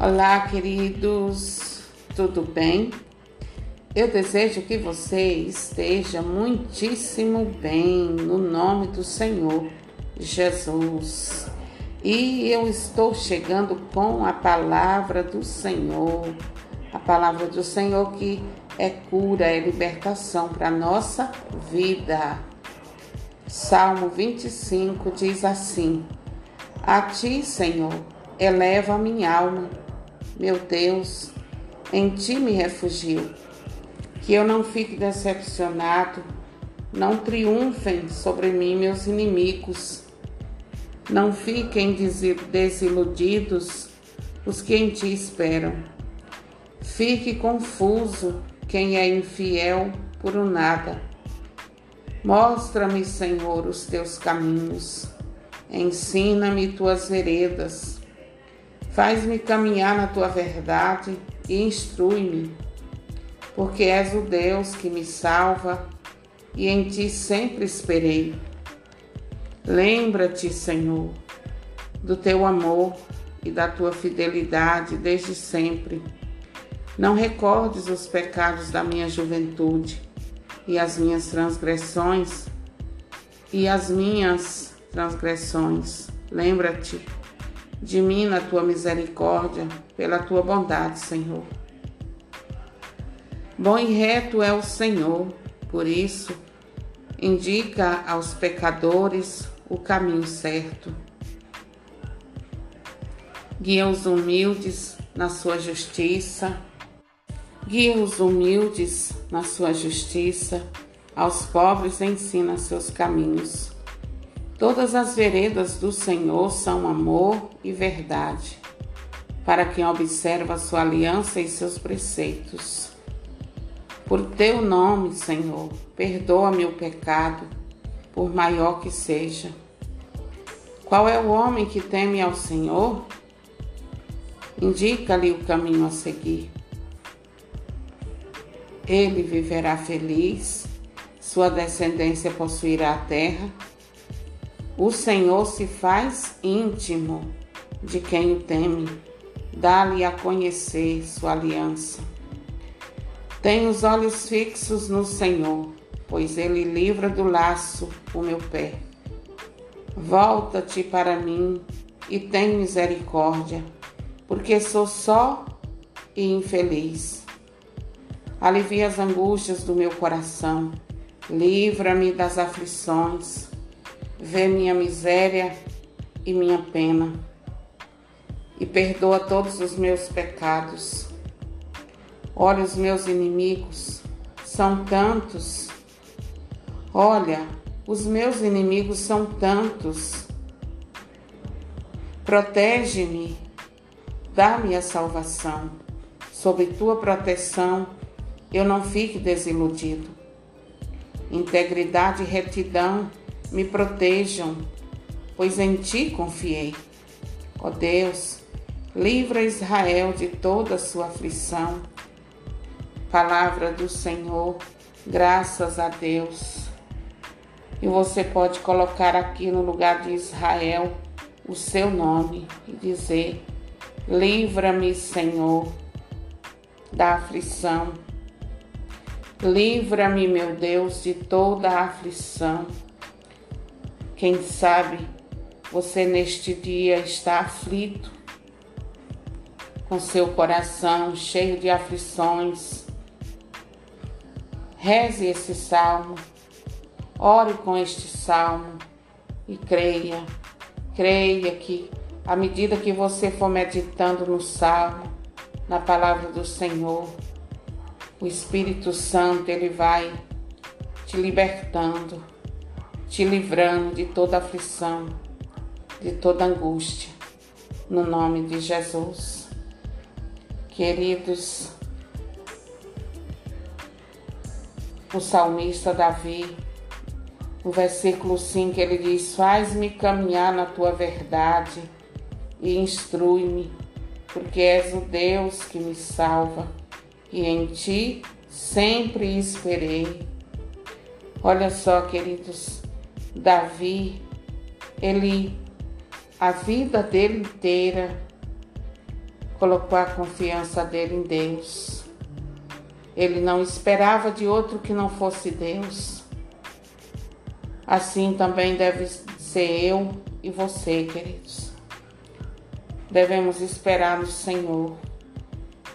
Olá, queridos, tudo bem? Eu desejo que você esteja muitíssimo bem no nome do Senhor Jesus. E eu estou chegando com a palavra do Senhor, a palavra do Senhor que é cura, é libertação para a nossa vida. Salmo 25 diz assim: A ti, Senhor, eleva a minha alma meu Deus, em ti me refugio. Que eu não fique decepcionado, não triunfem sobre mim meus inimigos. Não fiquem desiludidos os que em ti esperam. Fique confuso quem é infiel por um nada. Mostra-me, Senhor, os teus caminhos. Ensina-me tuas veredas Faz-me caminhar na tua verdade e instrui-me, porque és o Deus que me salva e em ti sempre esperei. Lembra-te, Senhor, do teu amor e da tua fidelidade desde sempre. Não recordes os pecados da minha juventude e as minhas transgressões e as minhas transgressões. Lembra-te de mim na tua misericórdia, pela tua bondade, Senhor. Bom e reto é o Senhor, por isso, indica aos pecadores o caminho certo. Guia os humildes na sua justiça, guia os humildes na sua justiça, aos pobres ensina seus caminhos. Todas as veredas do Senhor são amor e verdade, para quem observa sua aliança e seus preceitos. Por teu nome, Senhor, perdoa meu pecado, por maior que seja. Qual é o homem que teme ao Senhor? Indica-lhe o caminho a seguir. Ele viverá feliz, sua descendência possuirá a terra o Senhor se faz íntimo de quem o teme, dá-lhe a conhecer sua aliança. Tenho os olhos fixos no Senhor, pois ele livra do laço o meu pé. Volta-te para mim e tem misericórdia, porque sou só e infeliz. Alivia as angústias do meu coração, livra-me das aflições vê minha miséria e minha pena e perdoa todos os meus pecados. Olha, os meus inimigos são tantos. Olha, os meus inimigos são tantos. Protege-me, dá-me a salvação. Sob tua proteção, eu não fique desiludido. Integridade e retidão me protejam, pois em ti confiei. Ó Deus, livra Israel de toda a sua aflição. Palavra do Senhor, graças a Deus. E você pode colocar aqui no lugar de Israel o seu nome e dizer: Livra-me, Senhor, da aflição. Livra-me, meu Deus, de toda a aflição. Quem sabe você neste dia está aflito, com seu coração cheio de aflições. Reze esse salmo, ore com este salmo e creia, creia que à medida que você for meditando no salmo, na palavra do Senhor, o Espírito Santo ele vai te libertando te livrando de toda aflição, de toda angústia, no nome de Jesus. Queridos, o salmista Davi, no versículo 5, ele diz: Faz-me caminhar na tua verdade e instrui-me, porque és o Deus que me salva, e em ti sempre esperei. Olha só, queridos, Davi, ele a vida dele inteira colocou a confiança dele em Deus. Ele não esperava de outro que não fosse Deus. Assim também deve ser eu e você, queridos. Devemos esperar no Senhor.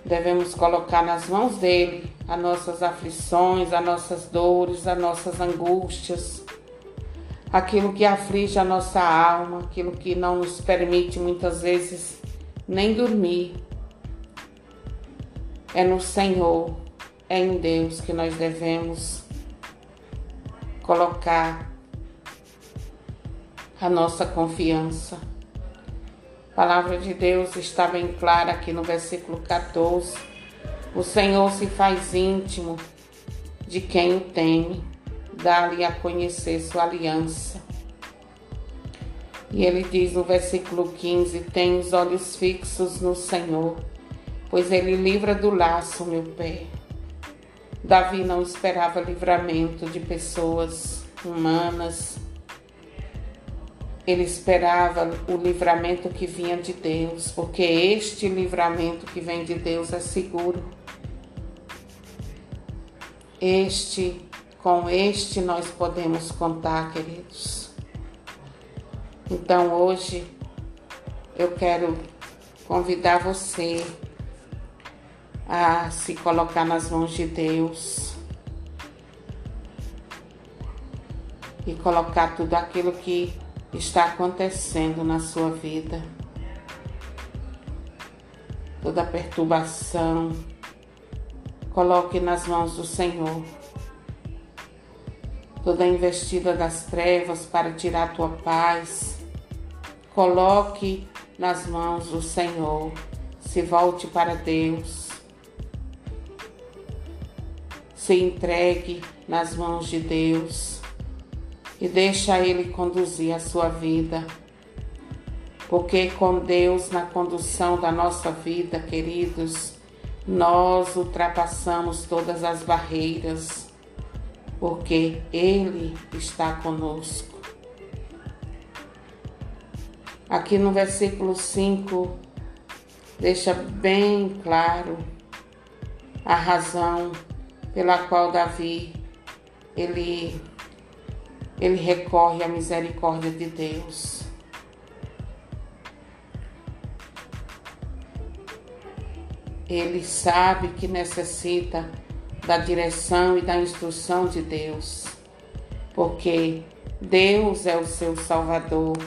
Devemos colocar nas mãos dele as nossas aflições, as nossas dores, as nossas angústias, aquilo que aflige a nossa alma, aquilo que não nos permite muitas vezes nem dormir. É no Senhor, é em Deus que nós devemos colocar a nossa confiança. A palavra de Deus está bem clara aqui no versículo 14. O Senhor se faz íntimo de quem o teme, dá-lhe a conhecer sua aliança. E ele diz no versículo 15: Tem os olhos fixos no Senhor, pois ele livra do laço meu pé. Davi não esperava livramento de pessoas humanas, ele esperava o livramento que vinha de Deus, porque este livramento que vem de Deus é seguro. Este, com este nós podemos contar, queridos. Então hoje eu quero convidar você a se colocar nas mãos de Deus e colocar tudo aquilo que está acontecendo na sua vida. Toda perturbação, coloque nas mãos do Senhor. Toda investida das trevas para tirar a tua paz, coloque nas mãos do Senhor. Se volte para Deus. Se entregue nas mãos de Deus e deixa Ele conduzir a sua vida. Porque com Deus na condução da nossa vida, queridos, nós ultrapassamos todas as barreiras, porque Ele está conosco. Aqui no versículo 5, deixa bem claro a razão pela qual Davi ele ele recorre à misericórdia de Deus. Ele sabe que necessita da direção e da instrução de Deus, porque Deus é o seu Salvador.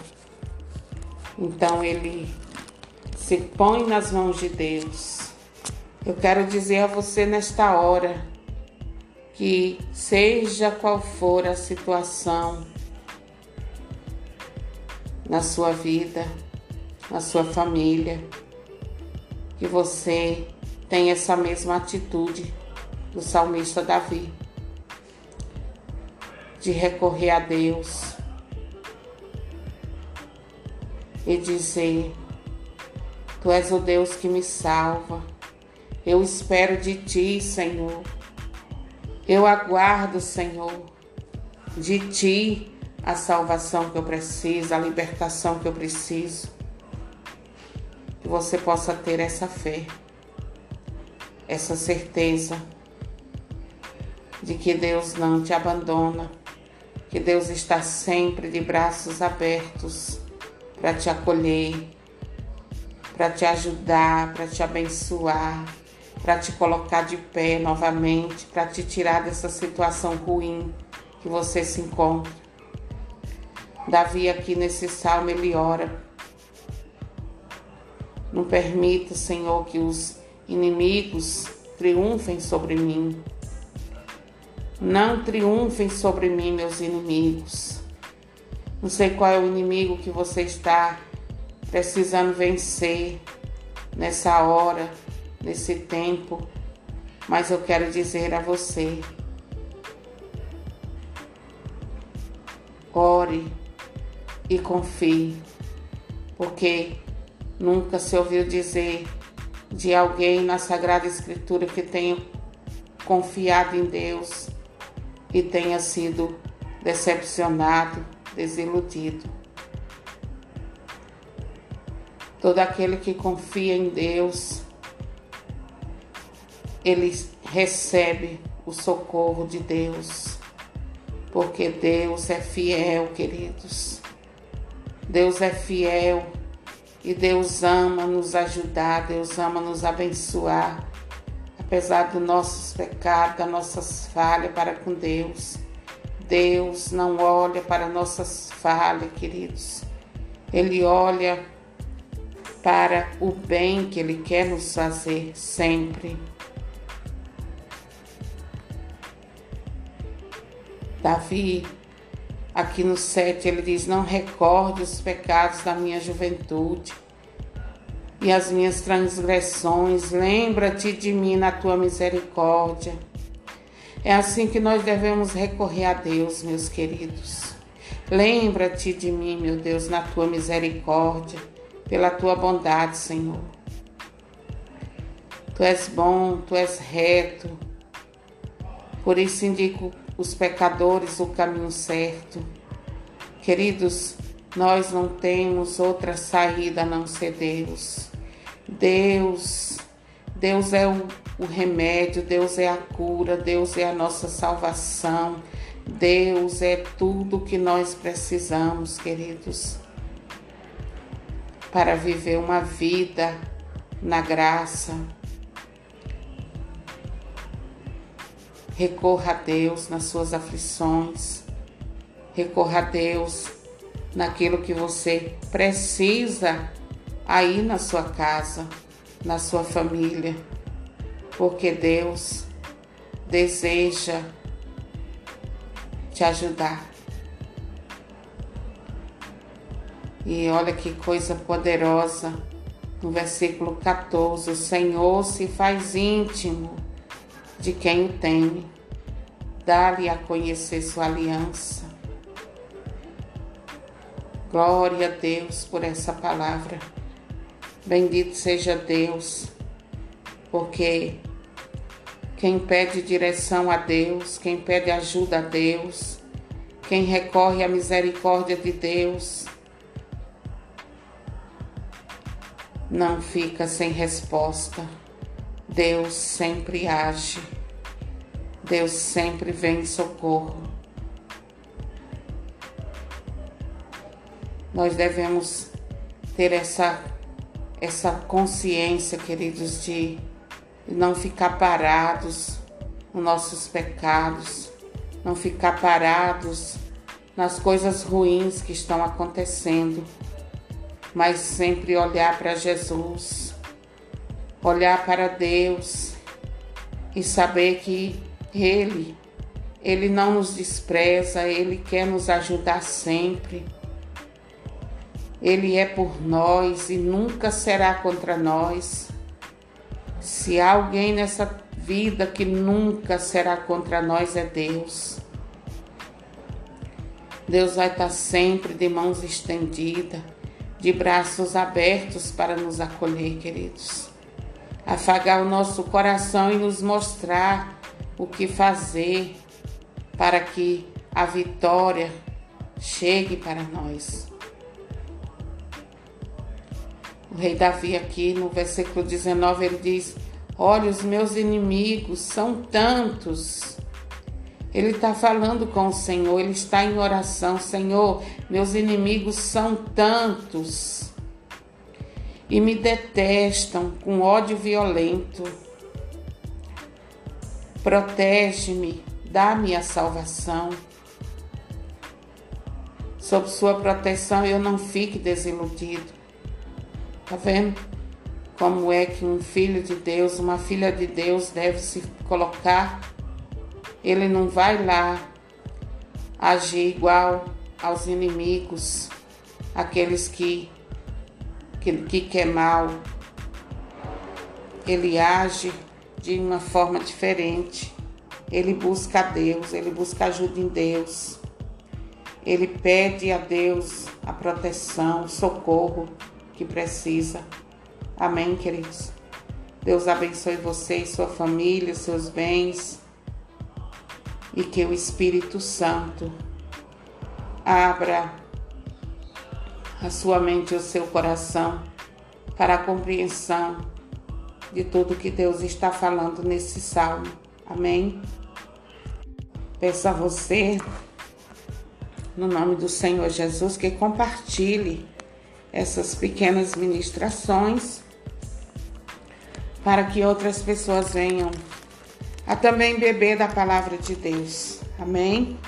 Então ele se põe nas mãos de Deus. Eu quero dizer a você nesta hora que, seja qual for a situação na sua vida, na sua família, que você tenha essa mesma atitude do salmista Davi, de recorrer a Deus e dizer: Tu és o Deus que me salva. Eu espero de ti, Senhor. Eu aguardo, Senhor, de Ti a salvação que eu preciso, a libertação que eu preciso. Que você possa ter essa fé, essa certeza de que Deus não te abandona, que Deus está sempre de braços abertos para te acolher, para te ajudar, para te abençoar para te colocar de pé novamente, para te tirar dessa situação ruim que você se encontra. Davi aqui nesse salmo ele ora. Não permita, Senhor, que os inimigos triunfem sobre mim. Não triunfem sobre mim, meus inimigos. Não sei qual é o inimigo que você está precisando vencer nessa hora nesse tempo, mas eu quero dizer a você: ore e confie, porque nunca se ouviu dizer de alguém na Sagrada Escritura que tenha confiado em Deus e tenha sido decepcionado, desiludido. Todo aquele que confia em Deus, ele recebe o socorro de Deus, porque Deus é fiel, queridos. Deus é fiel e Deus ama nos ajudar, Deus ama nos abençoar, apesar dos nossos pecados, das nossas falhas para com Deus. Deus não olha para nossas falhas, queridos. Ele olha para o bem que Ele quer nos fazer sempre. Davi, aqui no 7, ele diz: Não recorde os pecados da minha juventude e as minhas transgressões, lembra-te de mim na tua misericórdia. É assim que nós devemos recorrer a Deus, meus queridos. Lembra-te de mim, meu Deus, na tua misericórdia, pela tua bondade, Senhor. Tu és bom, tu és reto. Por isso indico os pecadores o caminho certo. Queridos, nós não temos outra saída a não ser Deus. Deus, Deus é o, o remédio, Deus é a cura, Deus é a nossa salvação. Deus é tudo que nós precisamos, queridos, para viver uma vida na graça, Recorra a Deus nas suas aflições. Recorra a Deus naquilo que você precisa aí na sua casa, na sua família, porque Deus deseja te ajudar. E olha que coisa poderosa. No versículo 14, o Senhor se faz íntimo de quem o teme, dá-lhe a conhecer sua aliança. Glória a Deus por essa palavra. Bendito seja Deus, porque quem pede direção a Deus, quem pede ajuda a Deus, quem recorre à misericórdia de Deus, não fica sem resposta. Deus sempre age, Deus sempre vem em socorro. Nós devemos ter essa, essa consciência, queridos, de não ficar parados nos nossos pecados, não ficar parados nas coisas ruins que estão acontecendo, mas sempre olhar para Jesus olhar para Deus e saber que Ele, Ele não nos despreza, Ele quer nos ajudar sempre. Ele é por nós e nunca será contra nós. Se há alguém nessa vida que nunca será contra nós, é Deus. Deus vai estar sempre de mãos estendidas, de braços abertos para nos acolher, queridos afagar o nosso coração e nos mostrar o que fazer para que a vitória chegue para nós. O rei Davi, aqui no versículo 19, ele diz: Olha, os meus inimigos são tantos. Ele está falando com o Senhor, ele está em oração: Senhor, meus inimigos são tantos e me detestam com ódio violento. Protege-me, dá-me a salvação. Sob sua proteção eu não fique desiludido. Tá vendo? Como é que um filho de Deus, uma filha de Deus deve se colocar? Ele não vai lá agir igual aos inimigos, aqueles que que, que quer mal, ele age de uma forma diferente. Ele busca a Deus, ele busca ajuda em Deus. Ele pede a Deus a proteção, o socorro que precisa. Amém, queridos? Deus abençoe você e sua família, seus bens. E que o Espírito Santo abra a sua mente e o seu coração para a compreensão de tudo que Deus está falando nesse salmo. Amém? Peço a você, no nome do Senhor Jesus, que compartilhe essas pequenas ministrações para que outras pessoas venham a também beber da palavra de Deus. Amém?